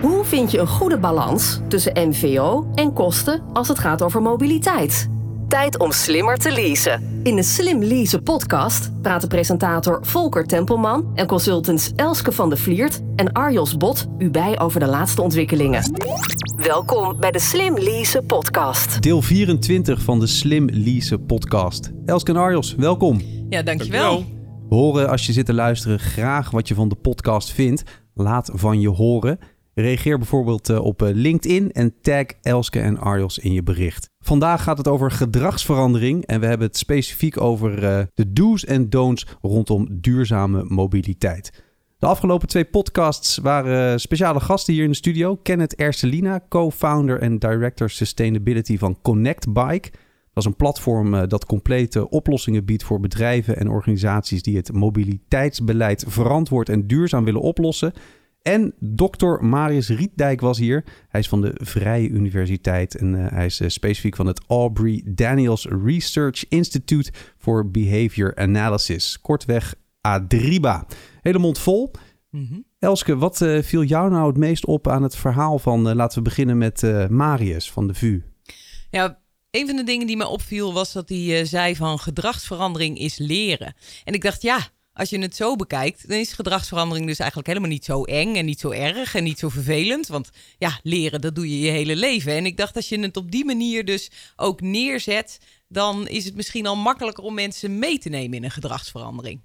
Hoe vind je een goede balans tussen MVO en kosten als het gaat over mobiliteit? Tijd om slimmer te leasen. In de Slim Leasen podcast praten presentator Volker Tempelman en consultants Elske van de Vliert en Arjos Bot u bij over de laatste ontwikkelingen. Welkom bij de Slim Leasen podcast. Deel 24 van de Slim Leasen podcast. Elske en Arjos, welkom. Ja, dankjewel. We horen als je zit te luisteren graag wat je van de podcast vindt. Laat van je horen. Reageer bijvoorbeeld eh, op eh, LinkedIn en tag Elske en Arjos in je bericht. Vandaag gaat het over gedragsverandering en we hebben het specifiek over eh, de do's en don'ts rondom duurzame mobiliteit. De afgelopen twee podcasts waren speciale gasten hier in de studio. Kenneth Erselina, co-founder en director sustainability van Connect Bike. Dat is een platform dat complete oplossingen biedt voor bedrijven en organisaties die het mobiliteitsbeleid verantwoord en duurzaam willen oplossen. En dokter Marius Rietdijk was hier. Hij is van de Vrije Universiteit en uh, hij is uh, specifiek van het Aubrey Daniels Research Institute for Behavior Analysis. Kortweg ADRIBA. Hele mond vol. Mm -hmm. Elske, wat uh, viel jou nou het meest op aan het verhaal van, laten we beginnen met Marius van de VU? Ja, een van de dingen die me opviel was dat hij zei van gedragsverandering is leren. En ik dacht, ja, als je het zo bekijkt, dan is gedragsverandering dus eigenlijk helemaal niet zo eng en niet zo erg en niet zo vervelend. Want ja, leren, dat doe je je hele leven. En ik dacht, als je het op die manier dus ook neerzet, dan is het misschien al makkelijker om mensen mee te nemen in een gedragsverandering.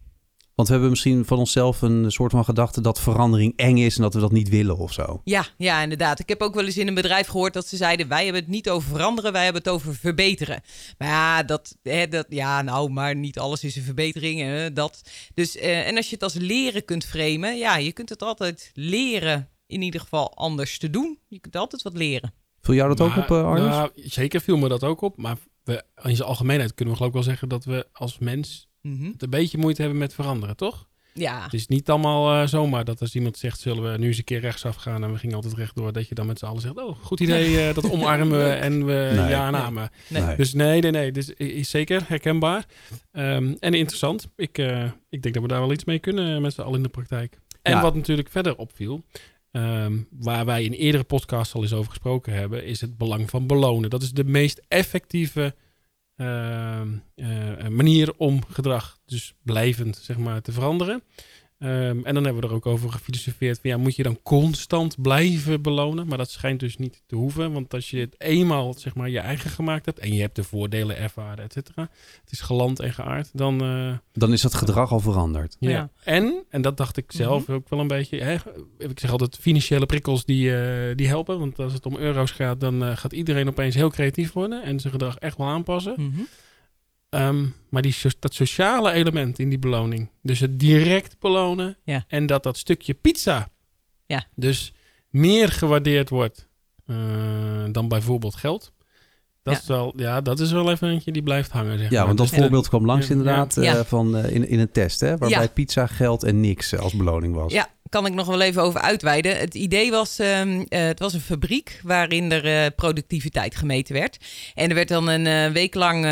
Want we hebben misschien van onszelf een soort van gedachte dat verandering eng is en dat we dat niet willen of zo. Ja, ja, inderdaad. Ik heb ook wel eens in een bedrijf gehoord dat ze zeiden: wij hebben het niet over veranderen, wij hebben het over verbeteren. Maar ja, dat, hè, dat, ja nou, maar niet alles is een verbetering. Hè, dat. Dus, eh, en als je het als leren kunt framen, ja, je kunt het altijd leren in ieder geval anders te doen. Je kunt altijd wat leren. Viel jou dat ook op, uh, Arjen? Nou, zeker viel me dat ook op. Maar we, in zijn algemeenheid kunnen we geloof ik wel zeggen dat we als mens mm het een beetje moeite hebben met veranderen, toch? Ja. Het is niet allemaal uh, zomaar dat als iemand zegt, zullen we nu eens een keer rechtsaf gaan en we gingen altijd rechtdoor, dat je dan met z'n allen zegt, oh, goed idee, uh, dat omarmen we en we nee. ja namen. Nee. Dus nee, nee, nee, dus is zeker herkenbaar um, en interessant. Ik, uh, ik denk dat we daar wel iets mee kunnen met z'n allen in de praktijk. En ja. wat natuurlijk verder opviel, um, waar wij in eerdere podcasts al eens over gesproken hebben, is het belang van belonen. Dat is de meest effectieve manier om gedrag dus blijvend zeg maar, te veranderen. Um, en dan hebben we er ook over gefilosofeerd. Van, ja, moet je dan constant blijven belonen? Maar dat schijnt dus niet te hoeven. Want als je het eenmaal zeg maar, je eigen gemaakt hebt. en je hebt de voordelen ervaren, et cetera. Het is geland en geaard. Dan, uh, dan is dat gedrag al veranderd. Ja. ja. En, en dat dacht ik zelf mm -hmm. ook wel een beetje. Hè, ik zeg altijd: financiële prikkels die, uh, die helpen. Want als het om euro's gaat, dan uh, gaat iedereen opeens heel creatief worden. en zijn gedrag echt wel aanpassen. Mm -hmm. Um, maar die, dat sociale element in die beloning. Dus het direct belonen. Ja. En dat dat stukje pizza. Ja. Dus meer gewaardeerd wordt uh, dan bijvoorbeeld geld. Dat, ja. Is wel, ja, dat is wel even eentje die blijft hangen. Zeg ja, maar. want dat dus, voorbeeld kwam langs inderdaad uh, van, uh, in, in een test. Hè, waarbij pizza, geld en niks als beloning was. Ja, kan ik nog wel even over uitweiden. Het idee was, um, uh, het was een fabriek waarin er uh, productiviteit gemeten werd. En er werd dan een uh, week lang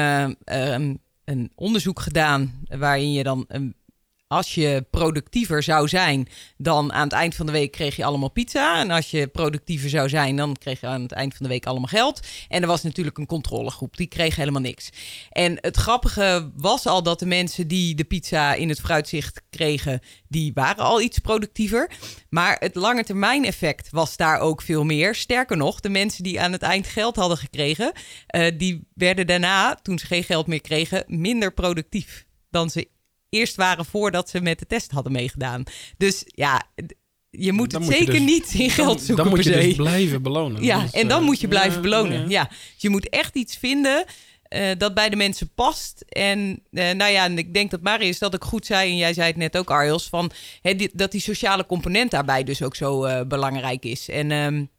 um, een onderzoek gedaan waarin je dan een als je productiever zou zijn, dan aan het eind van de week kreeg je allemaal pizza. En als je productiever zou zijn, dan kreeg je aan het eind van de week allemaal geld. En er was natuurlijk een controlegroep, die kreeg helemaal niks. En het grappige was al dat de mensen die de pizza in het vooruitzicht kregen, die waren al iets productiever. Maar het lange termijn effect was daar ook veel meer. Sterker nog, de mensen die aan het eind geld hadden gekregen, uh, die werden daarna, toen ze geen geld meer kregen, minder productief dan ze eerst waren voordat ze met de test hadden meegedaan. Dus ja, je moet dan het moet zeker dus, niet in geld dan, zoeken. Dan moet je se. dus blijven belonen. Ja, dus, en dan uh, moet je blijven belonen. Ja. Ja. Dus je moet echt iets vinden uh, dat bij de mensen past. En uh, nou ja, en ik denk dat Marius dat ook goed zei, en jij zei het net ook, Arjos, van die, dat die sociale component daarbij dus ook zo belangrijk is. En um,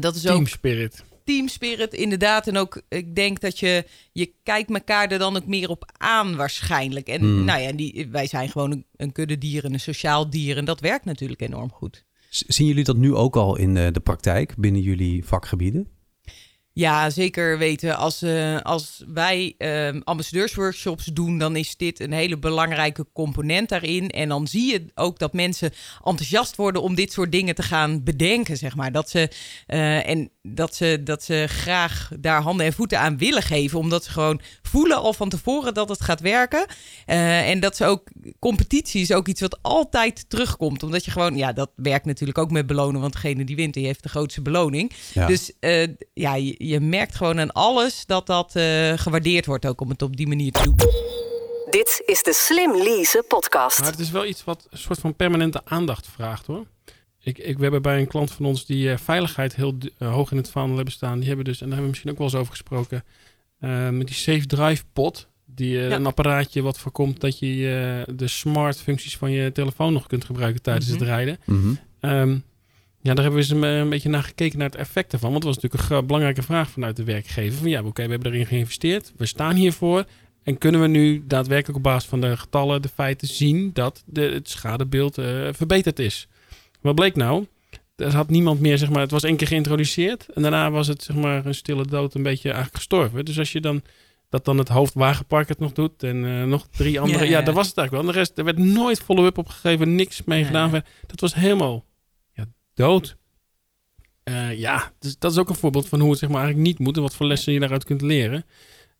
dat is Team ook. team spirit, inderdaad. En ook, ik denk dat je, je kijkt elkaar er dan ook meer op aan waarschijnlijk. En mm. nou ja, die, wij zijn gewoon een, een kudde dieren, een sociaal dier. En dat werkt natuurlijk enorm goed. Zien jullie dat nu ook al in de, de praktijk binnen jullie vakgebieden? Ja, zeker weten. Als, uh, als wij uh, ambassadeursworkshops doen, dan is dit een hele belangrijke component daarin. En dan zie je ook dat mensen enthousiast worden om dit soort dingen te gaan bedenken, zeg maar. Dat ze, uh, en dat ze, dat ze graag daar handen en voeten aan willen geven, omdat ze gewoon voelen al van tevoren dat het gaat werken. Uh, en dat ze ook, competitie is ook iets wat altijd terugkomt. Omdat je gewoon, ja, dat werkt natuurlijk ook met belonen, want degene die wint, die heeft de grootste beloning. Ja. Dus ja, je merkt gewoon aan alles dat dat uh, gewaardeerd wordt ook om het op die manier te doen. Dit is de Slim Lease podcast. Maar het is wel iets wat een soort van permanente aandacht vraagt hoor. Ik, ik, we hebben bij een klant van ons die uh, veiligheid heel uh, hoog in het vaandel hebben staan. Die hebben dus, en daar hebben we misschien ook wel eens over gesproken, met die Safe Drive pot. Die, ja. Een apparaatje wat voorkomt dat je de smart functies van je telefoon nog kunt gebruiken tijdens mm -hmm. het rijden. Mm -hmm. um, ja, daar hebben we eens een, beetje naar gekeken naar het effect ervan. Want dat was natuurlijk een belangrijke vraag vanuit de werkgever. Van ja, oké, we hebben erin geïnvesteerd. We staan hiervoor. En kunnen we nu daadwerkelijk op basis van de getallen, de feiten zien dat de, het schadebeeld uh, verbeterd is? Wat bleek nou? Er had niemand meer, zeg maar, het was één keer geïntroduceerd. En daarna was het, zeg maar, een stille dood een beetje eigenlijk gestorven. Dus als je dan dat dan het hoofdwagenpark het nog doet en uh, nog drie andere. Ja, ja, dat was het eigenlijk wel. de rest, er werd nooit follow-up opgegeven, niks mee gedaan. Dat was helemaal dood. Uh, ja, dus dat is ook een voorbeeld van hoe het zeg maar eigenlijk niet moet en wat voor lessen je daaruit kunt leren.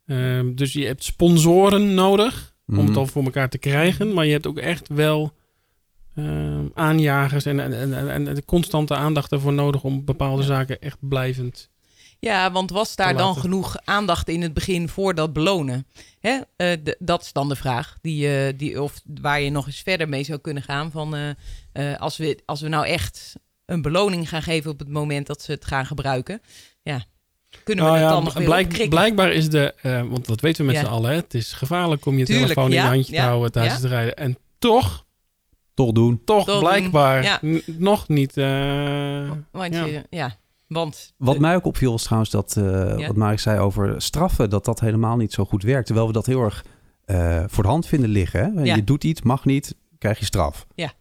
Uh, dus je hebt sponsoren nodig om het mhm. al voor elkaar te krijgen, maar je hebt ook echt wel uh, aanjagers en, en, en, en, de constante aandacht ervoor nodig om bepaalde zaken echt blijvend. Ja, want was daar dan genoeg aandacht in het begin voor dat belonen? Hè? Uh, dat is dan de vraag die, uh, die, of waar je nog eens verder mee zou kunnen gaan. Van, uh, als, we, als we nou echt een beloning gaan geven op het moment dat ze het gaan gebruiken. Ja, kunnen we nou het dan nog weer blijk, Blijkbaar is de, uh, want dat weten we met ja. z'n allen, hè? het is gevaarlijk om je Tuurlijk, telefoon in je handje te houden tijdens het rijden. En toch... Toch doen. Toch, toch blijkbaar nog niet... Uh, want je, ja... Want wat mij ook opviel is trouwens dat, uh, wat Mark zei over straffen, dat dat helemaal niet zo goed werkt. Terwijl we dat heel erg voor de hand vinden liggen. Hè? Je doet iets, mag niet, krijg je straf. Ja.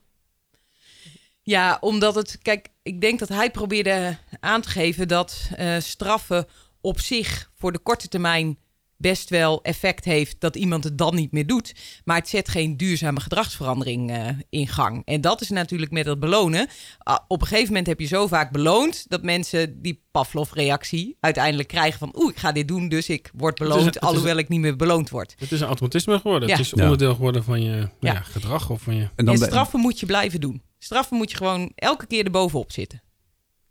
Ja, omdat het, kijk, ik denk dat hij probeerde aan te geven dat uh, straffen op zich voor de korte termijn best wel effect heeft dat iemand het dan niet meer doet. Maar het zet geen duurzame gedragsverandering uh, in gang. En dat is natuurlijk met het belonen. Uh, op een gegeven moment heb je zo vaak beloond dat mensen die Pavlov-reactie uiteindelijk krijgen van oeh, ik ga dit doen, dus ik word beloond, een, alhoewel ik niet meer beloond word. Het is een automatisme geworden. Ja. Het is onderdeel geworden van je ja. ja gedrag of van je. En, dan en straffen moet je blijven doen. Straffen moet je gewoon elke keer erbovenop zitten.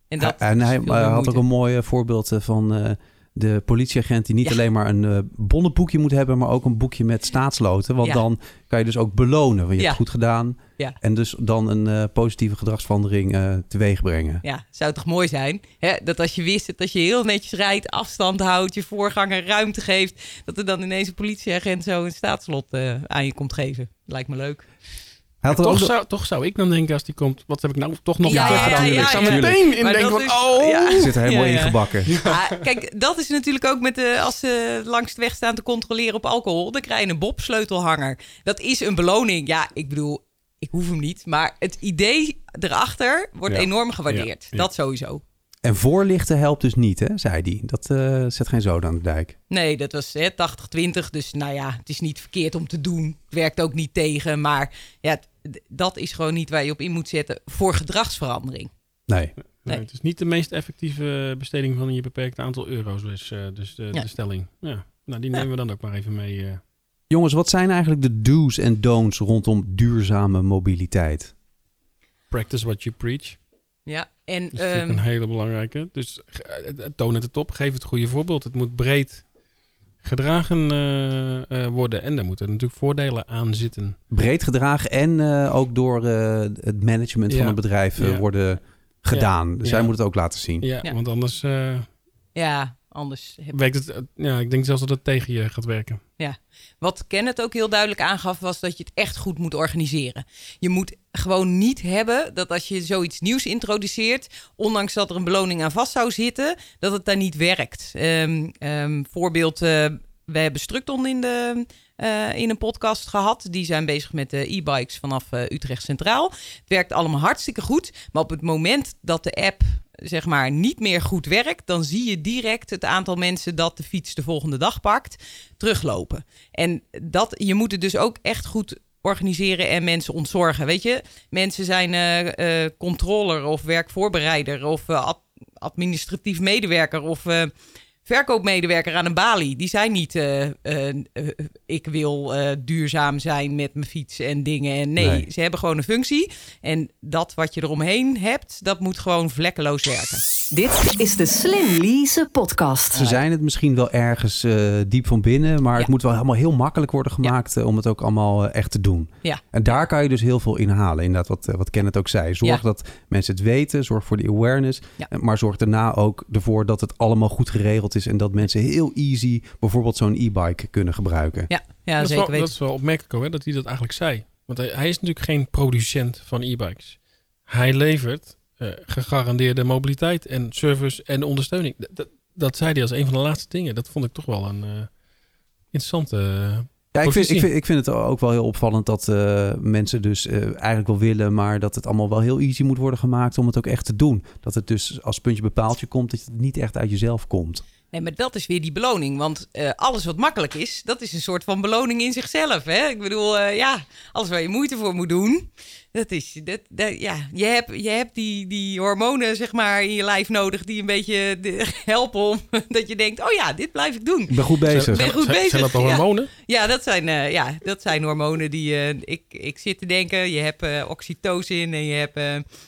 En, dat en hij had ook een mooi voorbeeld van uh, de politieagent die niet alleen maar een uh, bonnenboekje moet hebben, maar ook een boekje met staatsloten. Want dan kan je dus ook belonen. Want je hebt goed gedaan. En dus dan een uh, positieve gedragsverandering uh, teweeg brengen. Ja, zou toch mooi zijn? Hè? Dat als je wist dat je heel netjes rijdt, afstand houdt, je voorganger ruimte geeft, dat er dan ineens een politieagent zo een staatslot aan je komt geven. Lijkt me leuk toch, zou, toch zou ik dan denken als die komt, wat heb ik nou toch nog ja, gedaan? Ja, ja, ik zou meteen in denken van, oh. Je zit er helemaal ingebakken. kijk, dat is natuurlijk ook met de, als ze langs de weg staan te controleren op alcohol, dan krijg je een Bob-sleutelhanger. Dat is een beloning. Ja, ik bedoel, ik hoef hem niet, maar het idee erachter wordt enorm gewaardeerd. Dat sowieso. En voorlichten helpt dus niet, hè, zei hij. Dat uh, zet geen zoden aan de dijk. Nee, dat was 80-20. Dus nou ja, het is niet verkeerd om te doen. Het werkt ook niet tegen. Maar ja, dat is gewoon niet waar je op in moet zetten voor gedragsverandering. Nee. nee. het is niet de meest effectieve besteding van je beperkt aantal euro's. Dus, uh, dus de, ja. de, stelling. Ja. Nou, die nemen we dan ook maar even mee. Uh. Jongens, wat zijn eigenlijk de do's en don'ts rondom duurzame mobiliteit? Practice what you preach. Ja, en, dat is um, een hele belangrijke. Dus toon het op, geef het goede voorbeeld. Het moet breed gedragen uh, uh, worden. En daar moeten natuurlijk voordelen aan zitten. Breed gedragen en uh, ook door het management ja. van het bedrijf ja. worden gedaan. Ja. Dus zij moeten het ook laten zien. Ja, want anders... ja, anders... Heb... Werkt het, ja, ik denk zelfs dat het tegen je gaat werken. Ja, wat Kenneth ook heel duidelijk aangaf, was dat je het echt goed moet organiseren. Je moet gewoon niet hebben dat als je zoiets nieuws introduceert, ondanks dat er een beloning aan vast zou zitten, dat het daar niet werkt. Um, um, voorbeeld, uh, we hebben Structon in, de, uh, in een podcast gehad. Die zijn bezig met de e-bikes vanaf uh, Utrecht Centraal. Het werkt allemaal hartstikke goed. Maar op het moment dat de app zeg maar niet meer goed werkt, dan zie je direct het aantal mensen dat de fiets de volgende dag pakt teruglopen. En dat, je moet het dus ook echt goed organiseren en mensen ontzorgen. Weet je, mensen zijn uh, controller of werkvoorbereider of administratief medewerker of verkoopmedewerker aan een balie. Die zijn niet, uh, ik wil duurzaam zijn met mijn fiets en dingen. En nee, ze hebben gewoon een functie. En dat wat je eromheen hebt, dat moet gewoon vlekkeloos werken. Dit is de Slim Lease podcast. Ze zijn het misschien wel ergens diep van binnen, maar het moet wel helemaal heel makkelijk worden gemaakt om het ook allemaal echt te doen. Ja. En daar kan je dus heel veel in halen. Inderdaad, wat, wat Kenneth ook zei. Zorg dat mensen het weten, zorg voor de awareness, maar zorg daarna ook ervoor dat het allemaal goed geregeld is en dat mensen heel easy bijvoorbeeld zo'n e-bike kunnen gebruiken. Ja, ja dat zeker is wel, Dat is wel opmerkelijk hè, dat hij dat eigenlijk zei. Want hij, hij is natuurlijk geen producent van e-bikes. Hij levert gegarandeerde mobiliteit en service en ondersteuning. Dat, dat, zei hij als een van de laatste dingen. Dat vond ik toch wel een uh, interessante ja, ik vind, ik, vind, ik vind het ook wel heel opvallend dat uh, mensen dus uh, eigenlijk wel willen, maar dat het allemaal wel heel easy moet worden gemaakt om het ook echt te doen. Dat het dus als puntje bepaaltje komt, dat het niet echt uit jezelf komt. Nee, maar dat is weer die beloning. Want uh, alles wat makkelijk is, dat is een soort van beloning in zichzelf. Hè? Ik bedoel, uh, ja, alles waar je moeite voor moet doen. Dat is, dat, dat, ja, je hebt, je hebt die, die hormonen, zeg maar, in je lijf nodig die een beetje de, helpen om dat je denkt, oh ja, dit blijf ik doen. Ik ben goed bezig. Ben goed bezig. Zijn dat hormonen? Ja, ja dat, zijn, uh, ja dat zijn hormonen die, ik, ik zit te denken. Je hebt oxytocin en je hebt,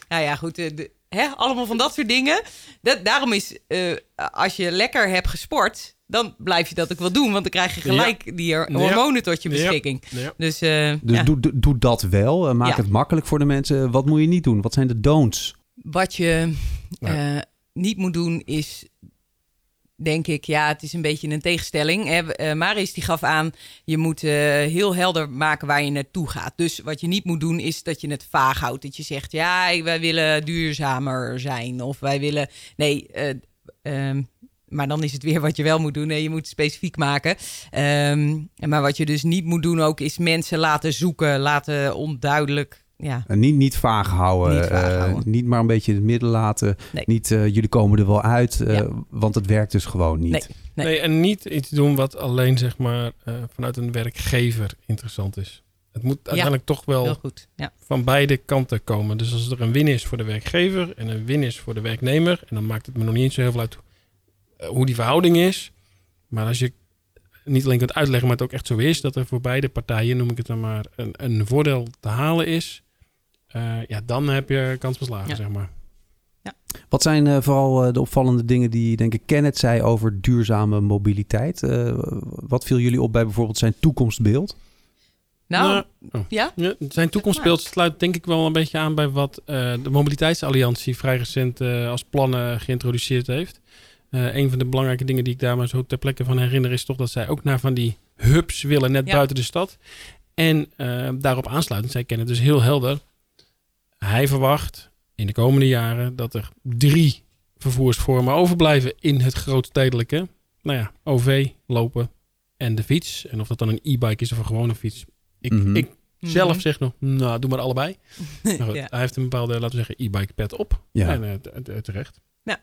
nou ja, goed, de, Hè? Allemaal van dat soort dingen. Dat, daarom is, uh, als je lekker hebt gesport, dan blijf je dat ook wel doen. Want dan krijg je gelijk die hormonen tot je beschikking. Dus, uh, dus doe, doe, dat wel. Uh, maak het makkelijk voor de mensen. Wat moet je niet doen? Wat zijn de don'ts? Wat je niet moet doen is denk ik, ja, het is een beetje een tegenstelling. Uh, Maris die gaf aan, je moet uh, heel helder maken waar je naartoe gaat. Dus wat je niet moet doen is dat je het vaag houdt. Dat je zegt, ja, wij willen duurzamer zijn. Of wij willen, nee, uh, maar dan is het weer wat je wel moet doen. Nee, je moet specifiek maken. Um, maar wat je dus niet moet doen ook, is mensen laten zoeken, laten onduidelijk ja. En niet, niet vaag houden. Niet, uh, niet, maar een beetje in het midden laten. Nee. Niet uh, jullie komen er wel uit. Uh, ja. Want het werkt dus gewoon niet. Nee. nee. nee. en niet iets doen wat alleen zeg maar vanuit een werkgever interessant is. Het moet uiteindelijk ja. toch wel goed. van beide kanten komen. Dus als er een win is voor de werkgever en een win is voor de werknemer. En dan maakt het me nog niet eens zo heel veel uit hoe die verhouding is. Maar als je niet alleen kunt uitleggen, maar het ook echt zo is. Dat er voor beide partijen, noem ik het dan maar, een, een voordeel te halen is uh, ja, dan heb je kans van slagen, ja. zeg maar. Ja. Wat zijn uh, vooral uh, de opvallende dingen die, denk ik, Kenneth zei over duurzame mobiliteit? wat viel jullie op bij bijvoorbeeld zijn toekomstbeeld? Nou, oh. ja? ja? Zijn toekomstbeeld sluit denk ik wel een beetje aan bij wat de Mobiliteitsalliantie vrij recent als plannen geïntroduceerd heeft. een van de belangrijke dingen die ik daar maar zo ter plekke van herinner is toch dat zij ook naar van die hubs willen net ja. buiten de stad. En daarop aansluitend, zij kennen dus heel helder hij verwacht in de komende jaren dat er drie vervoersvormen overblijven in het grootstedelijke. Nou ja, OV, lopen en de fiets. En of dat dan een e-bike is of een gewone fiets. Ik, mm -hmm. ik zelf mm zeg nog, nou, doe maar allebei. Maar goed, ja. Hij heeft een bepaalde, laten we zeggen, e-bike pet op. Ja. En uh, terecht. Ja.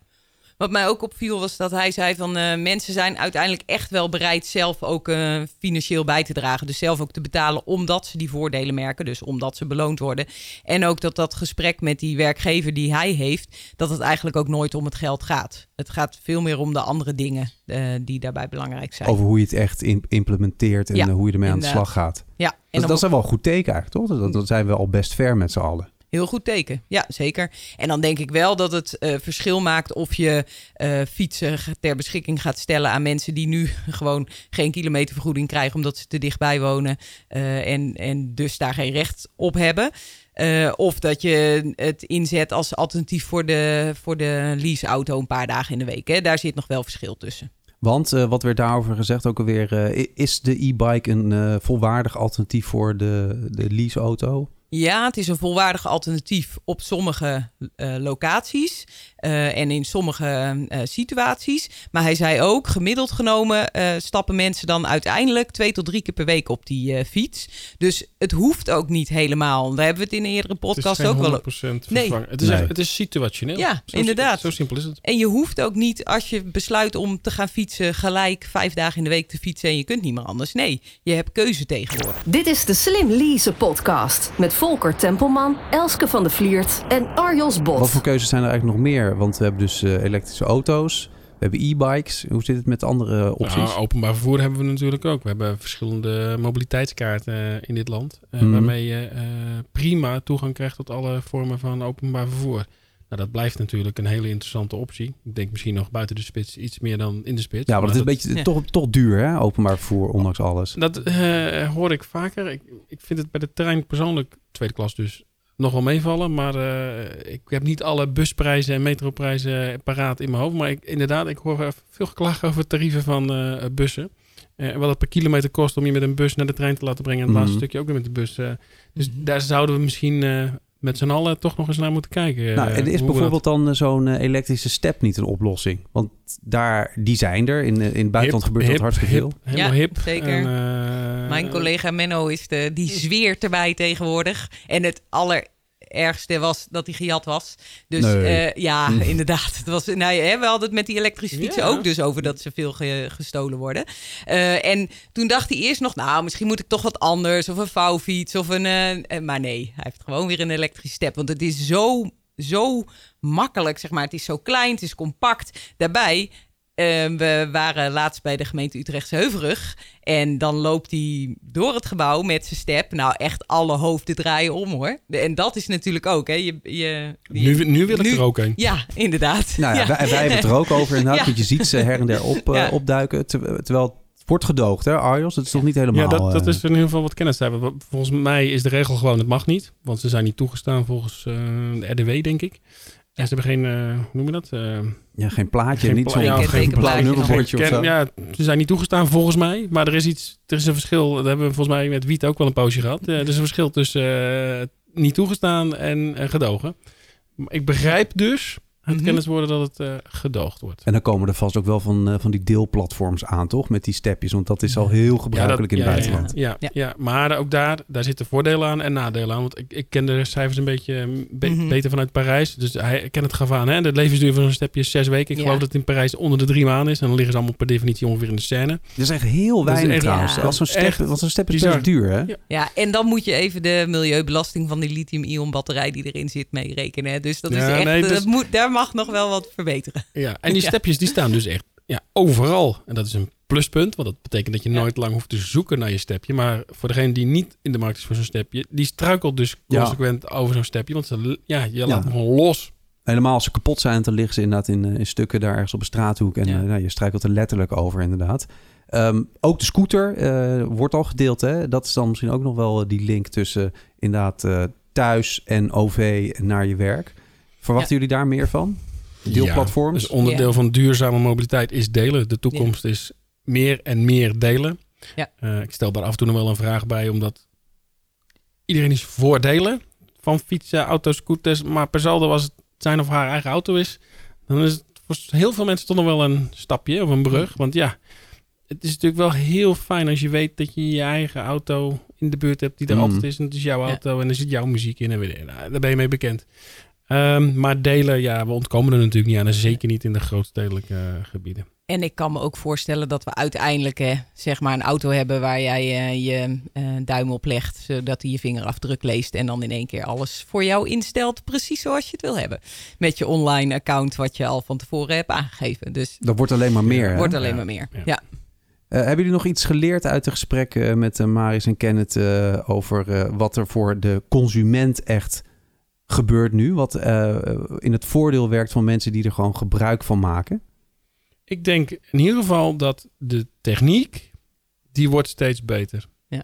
Wat mij ook opviel was dat hij zei van uh, mensen zijn uiteindelijk echt wel bereid zelf ook uh, financieel bij te dragen. Dus zelf ook te betalen omdat ze die voordelen merken. Dus omdat ze beloond worden. En ook dat dat gesprek met die werkgever die hij heeft, dat het eigenlijk ook nooit om het geld gaat. Het gaat veel meer om de andere dingen uh, die daarbij belangrijk zijn. Over hoe je het echt implementeert en ja, hoe je ermee aan de slag gaat. Ja, en dat, dat is wel een goed teken eigenlijk, toch? Dat, dat zijn we al best ver met z'n allen. Heel goed teken, ja zeker. En dan denk ik wel dat het uh, verschil maakt of je uh, fietsen ter beschikking gaat stellen aan mensen die nu gewoon geen kilometervergoeding krijgen omdat ze te dichtbij wonen uh, en, en dus daar geen recht op hebben. of dat je het inzet als alternatief voor de, voor de leaseauto een paar dagen in de week. Hè. Daar zit nog wel verschil tussen. Want wat werd daarover gezegd ook alweer, is de e-bike een volwaardig alternatief voor de, de leaseauto? Ja, het is een volwaardig alternatief op sommige uh, locaties. Uh, en in sommige uh, situaties. Maar hij zei ook, gemiddeld genomen stappen mensen dan uiteindelijk twee tot drie keer per week op die fiets. Dus het hoeft ook niet helemaal. Daar hebben we het in een eerdere podcast ook wel. Nee. Het is, nee. het is situationeel. Ja, zo, inderdaad. Zo simpel is het. En je hoeft ook niet, als je besluit om te gaan fietsen, gelijk vijf dagen in de week te fietsen en je kunt niet meer anders. Nee, je hebt keuze tegenwoordig. Dit is de Slim Lease podcast met Volker Tempelman, Elske van de Vliert en Arjos Bot. Wat voor keuzes zijn er eigenlijk nog meer? Want we hebben dus uh, elektrische auto's. We hebben e-bikes. Hoe zit het met andere opties? Nou, openbaar vervoer hebben we natuurlijk ook. We hebben verschillende mobiliteitskaarten uh, in dit land. Uh, mm. Waarmee je prima toegang krijgt tot alle vormen van openbaar vervoer. Nou, dat blijft natuurlijk een hele interessante optie. Ik denk misschien nog buiten de spits iets meer dan in de spits. Ja, maar, dat is een beetje ja. toch, toch duur, hè? Openbaar vervoer, ondanks alles. Dat uh, hoor ik vaker. Ik, ik vind het bij de trein persoonlijk, tweede klas dus, nog wel meevallen. Maar uh, ik heb niet alle busprijzen en metroprijzen paraat in mijn hoofd. Maar ik, inderdaad, ik hoor veel geklaagd over tarieven van uh, bussen. Uh, wat het per kilometer kost om je met een bus naar de trein te laten brengen. En het mm. laatste stukje ook weer met de bus. dus mm. daar zouden we misschien met z'n allen toch nog eens naar moeten kijken. Nou, en is bijvoorbeeld dan zo'n elektrische step niet een oplossing? Want daar, die zijn er. In, in het buitenland gebeurt hip, dat hartstikke hip, veel. Helemaal ja, hip. zeker. En, uh, Mijn collega Menno is de, die zweert erbij tegenwoordig. En het aller ergste was dat hij gejat was. Dus uh, ja, inderdaad. Het was, nou, hè, we hadden het met die elektrische fietsen ook dus over dat ze veel ge gestolen worden. Uh, en toen dacht hij eerst nog, nou, misschien moet ik toch wat anders. Of een vouwfiets of een... Uh, maar nee, hij heeft gewoon weer een elektrische step. Want het is zo, zo makkelijk, zeg maar. Het is zo klein, het is compact. Daarbij we waren laatst bij de gemeente Utrechtse Heuvelrug. En dan loopt hij door het gebouw met zijn step. Nou, echt alle hoofden draaien om hoor. En dat is natuurlijk ook. Hè. Je, je, nu, nu wil ik er ook een. Ja, inderdaad. Nou ja, ja. Wij, wij, hebben het er ook over inderdaad. Ja. Je ziet ze her en der op, uh, opduiken. Terwijl het wordt gedoogd, hè, Arjos? Dat is toch niet helemaal... Ja, dat, dat uh... is in ieder geval wat kennis te hebben. Volgens mij is de regel gewoon, het mag niet. Want ze zijn niet toegestaan volgens uh, de RDW, denk ik. En ze hebben geen, uh, hoe noem je dat? Uh, ja, geen plaatje, geen niet zo'n ja, geen plaatje, nummerbordje of zo. Ja, ze zijn niet toegestaan volgens mij. Maar er is iets, er is een verschil. Dat hebben we volgens mij met Wiet ook wel een poosje gehad. Uh, er is een verschil tussen uh, niet toegestaan en gedogen. Ik begrijp dus het mm -hmm. kennis worden dat het uh, gedoogd wordt. En dan komen er vast ook wel van, uh, van die deelplatforms aan, toch? Met die stepjes, want dat is al heel gebruikelijk ja, dat, in het ja, buitenland. Ja, ja, ja, maar ook daar, daar zitten voordelen aan en nadelen aan. Want ik, ik ken de cijfers een beetje be mm -hmm. beter vanuit Parijs. Dus hij ken het gaf aan. Hè? De levensduur van zo'n stepje is zes weken. Ik geloof dat het in Parijs onder de drie maanden is. En dan liggen ze allemaal per definitie ongeveer in de scène. Dat is echt heel weinig echt, trouwens. Als zo'n step, want zo'n step is best duur, hè? Ja. en dan moet je even de milieubelasting van die lithium-ion batterij die erin zit meerekenen. Dus dat is echt, nee, dus... dat moet, daar mag nog wel wat verbeteren. Ja, en die stepjes die staan dus echt ja, overal. En dat is een pluspunt, want dat betekent dat je ja. nooit lang hoeft te zoeken naar je stepje. Maar voor degene die niet in de markt is voor zo'n stepje, die struikelt dus consequent ja. over zo'n stepje. Want ze, ja, je laat hem gewoon los. Helemaal als ze kapot zijn, dan liggen ze inderdaad in, in stukken daar ergens op een straathoek. En uh, je struikelt er letterlijk over, inderdaad. Um, ook de scooter uh, wordt al gedeeld. Hè? Dat is dan misschien ook nog wel die link tussen inderdaad uh, thuis en OV naar je werk. Verwachten jullie daar meer van? deelplatforms. Ja, dus onderdeel ja. van duurzame mobiliteit is delen. De toekomst ja. is meer en meer delen. Ja. Uh, ik stel daar af en toe nog wel een vraag bij, omdat iedereen is voor delen van fietsen, auto's, scooters. Maar per saldo als het zijn of haar eigen auto is, dan is het voor heel veel mensen toch nog wel een stapje of een brug. Want ja, het is natuurlijk wel heel fijn als je weet dat je je eigen auto in de buurt hebt die er mm. altijd is. En het is jouw auto en er zit jouw muziek in en weer, nou, daar ben je mee bekend. Um, maar delen, ja, we ontkomen er natuurlijk niet aan. En zeker niet in de grootstedelijke uh, gebieden. En ik kan me ook voorstellen dat we uiteindelijk hè, zeg maar een auto hebben waar jij uh, je uh, duim op legt, zodat hij je vingerafdruk leest en dan in één keer alles voor jou instelt, precies zoals je het wil hebben. Met je online account wat je al van tevoren hebt aangegeven. Dus dat wordt alleen maar meer. Wordt alleen ja. maar meer. Ja. ja. Uh, hebben jullie nog iets geleerd uit de gesprekken met uh, Maris en Kenneth uh, over wat er voor de consument echt gebeurt nu? Wat uh, in het voordeel werkt van mensen die er gewoon gebruik van maken? Ik denk in ieder geval dat de techniek, die wordt steeds beter. Ja.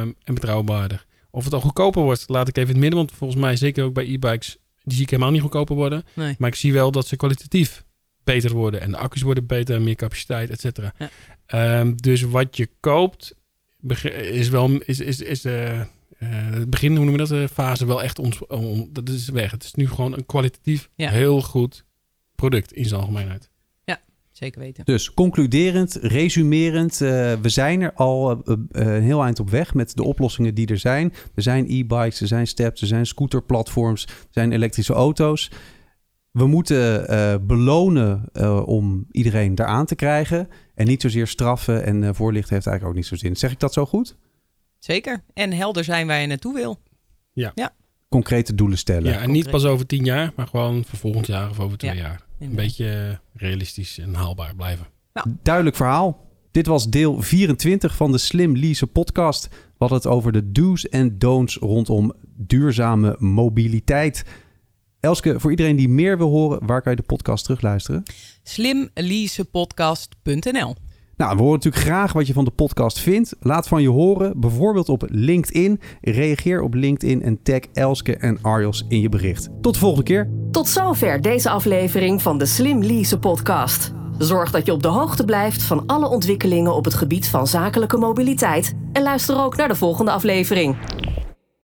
Um, en betrouwbaarder. Of het al goedkoper wordt, laat ik even in het midden. Want volgens mij, zeker ook bij e-bikes, die zie ik helemaal niet goedkoper worden. Nee. Maar ik zie wel dat ze kwalitatief beter worden. En de accu's worden beter, meer capaciteit, et cetera. Ja. Um, dus wat je koopt, is wel is, is, is, uh, het begin, hoe noemen we dat, de fase wel echt ons, dat is weg. Het is nu gewoon een kwalitatief heel goed product in zijn algemeenheid. Ja, zeker weten. Dus concluderend, resumerend, we zijn er al een heel eind op weg met de oplossingen die er zijn. Er zijn e-bikes, er zijn steps, er zijn scooterplatforms, er zijn elektrische auto's. We moeten belonen om iedereen eraan te krijgen. En niet zozeer straffen en voorlichten heeft eigenlijk ook niet zo zin. Zeg ik dat zo goed? Zeker. En helder zijn waar je naartoe wil. Ja. ja. Concrete doelen stellen. Ja, en niet pas over tien jaar, maar gewoon voor volgend jaar of over twee jaar. Een beetje realistisch en haalbaar blijven. Duidelijk verhaal. Dit was deel 24 van de Slim Lease podcast. We hadden het over de do's en don'ts rondom duurzame mobiliteit. Elske, voor iedereen die meer wil horen, waar kan je de podcast terugluisteren? Slimleasepodcast.nl nou, we horen natuurlijk graag wat je van de podcast vindt. Laat van je horen, bijvoorbeeld op LinkedIn. Reageer op LinkedIn en tag Elske en Arjos in je bericht. Tot de volgende keer. Tot zover deze aflevering van de Slim Lease podcast. Zorg dat je op de hoogte blijft van alle ontwikkelingen op het gebied van zakelijke mobiliteit. En luister ook naar de volgende aflevering.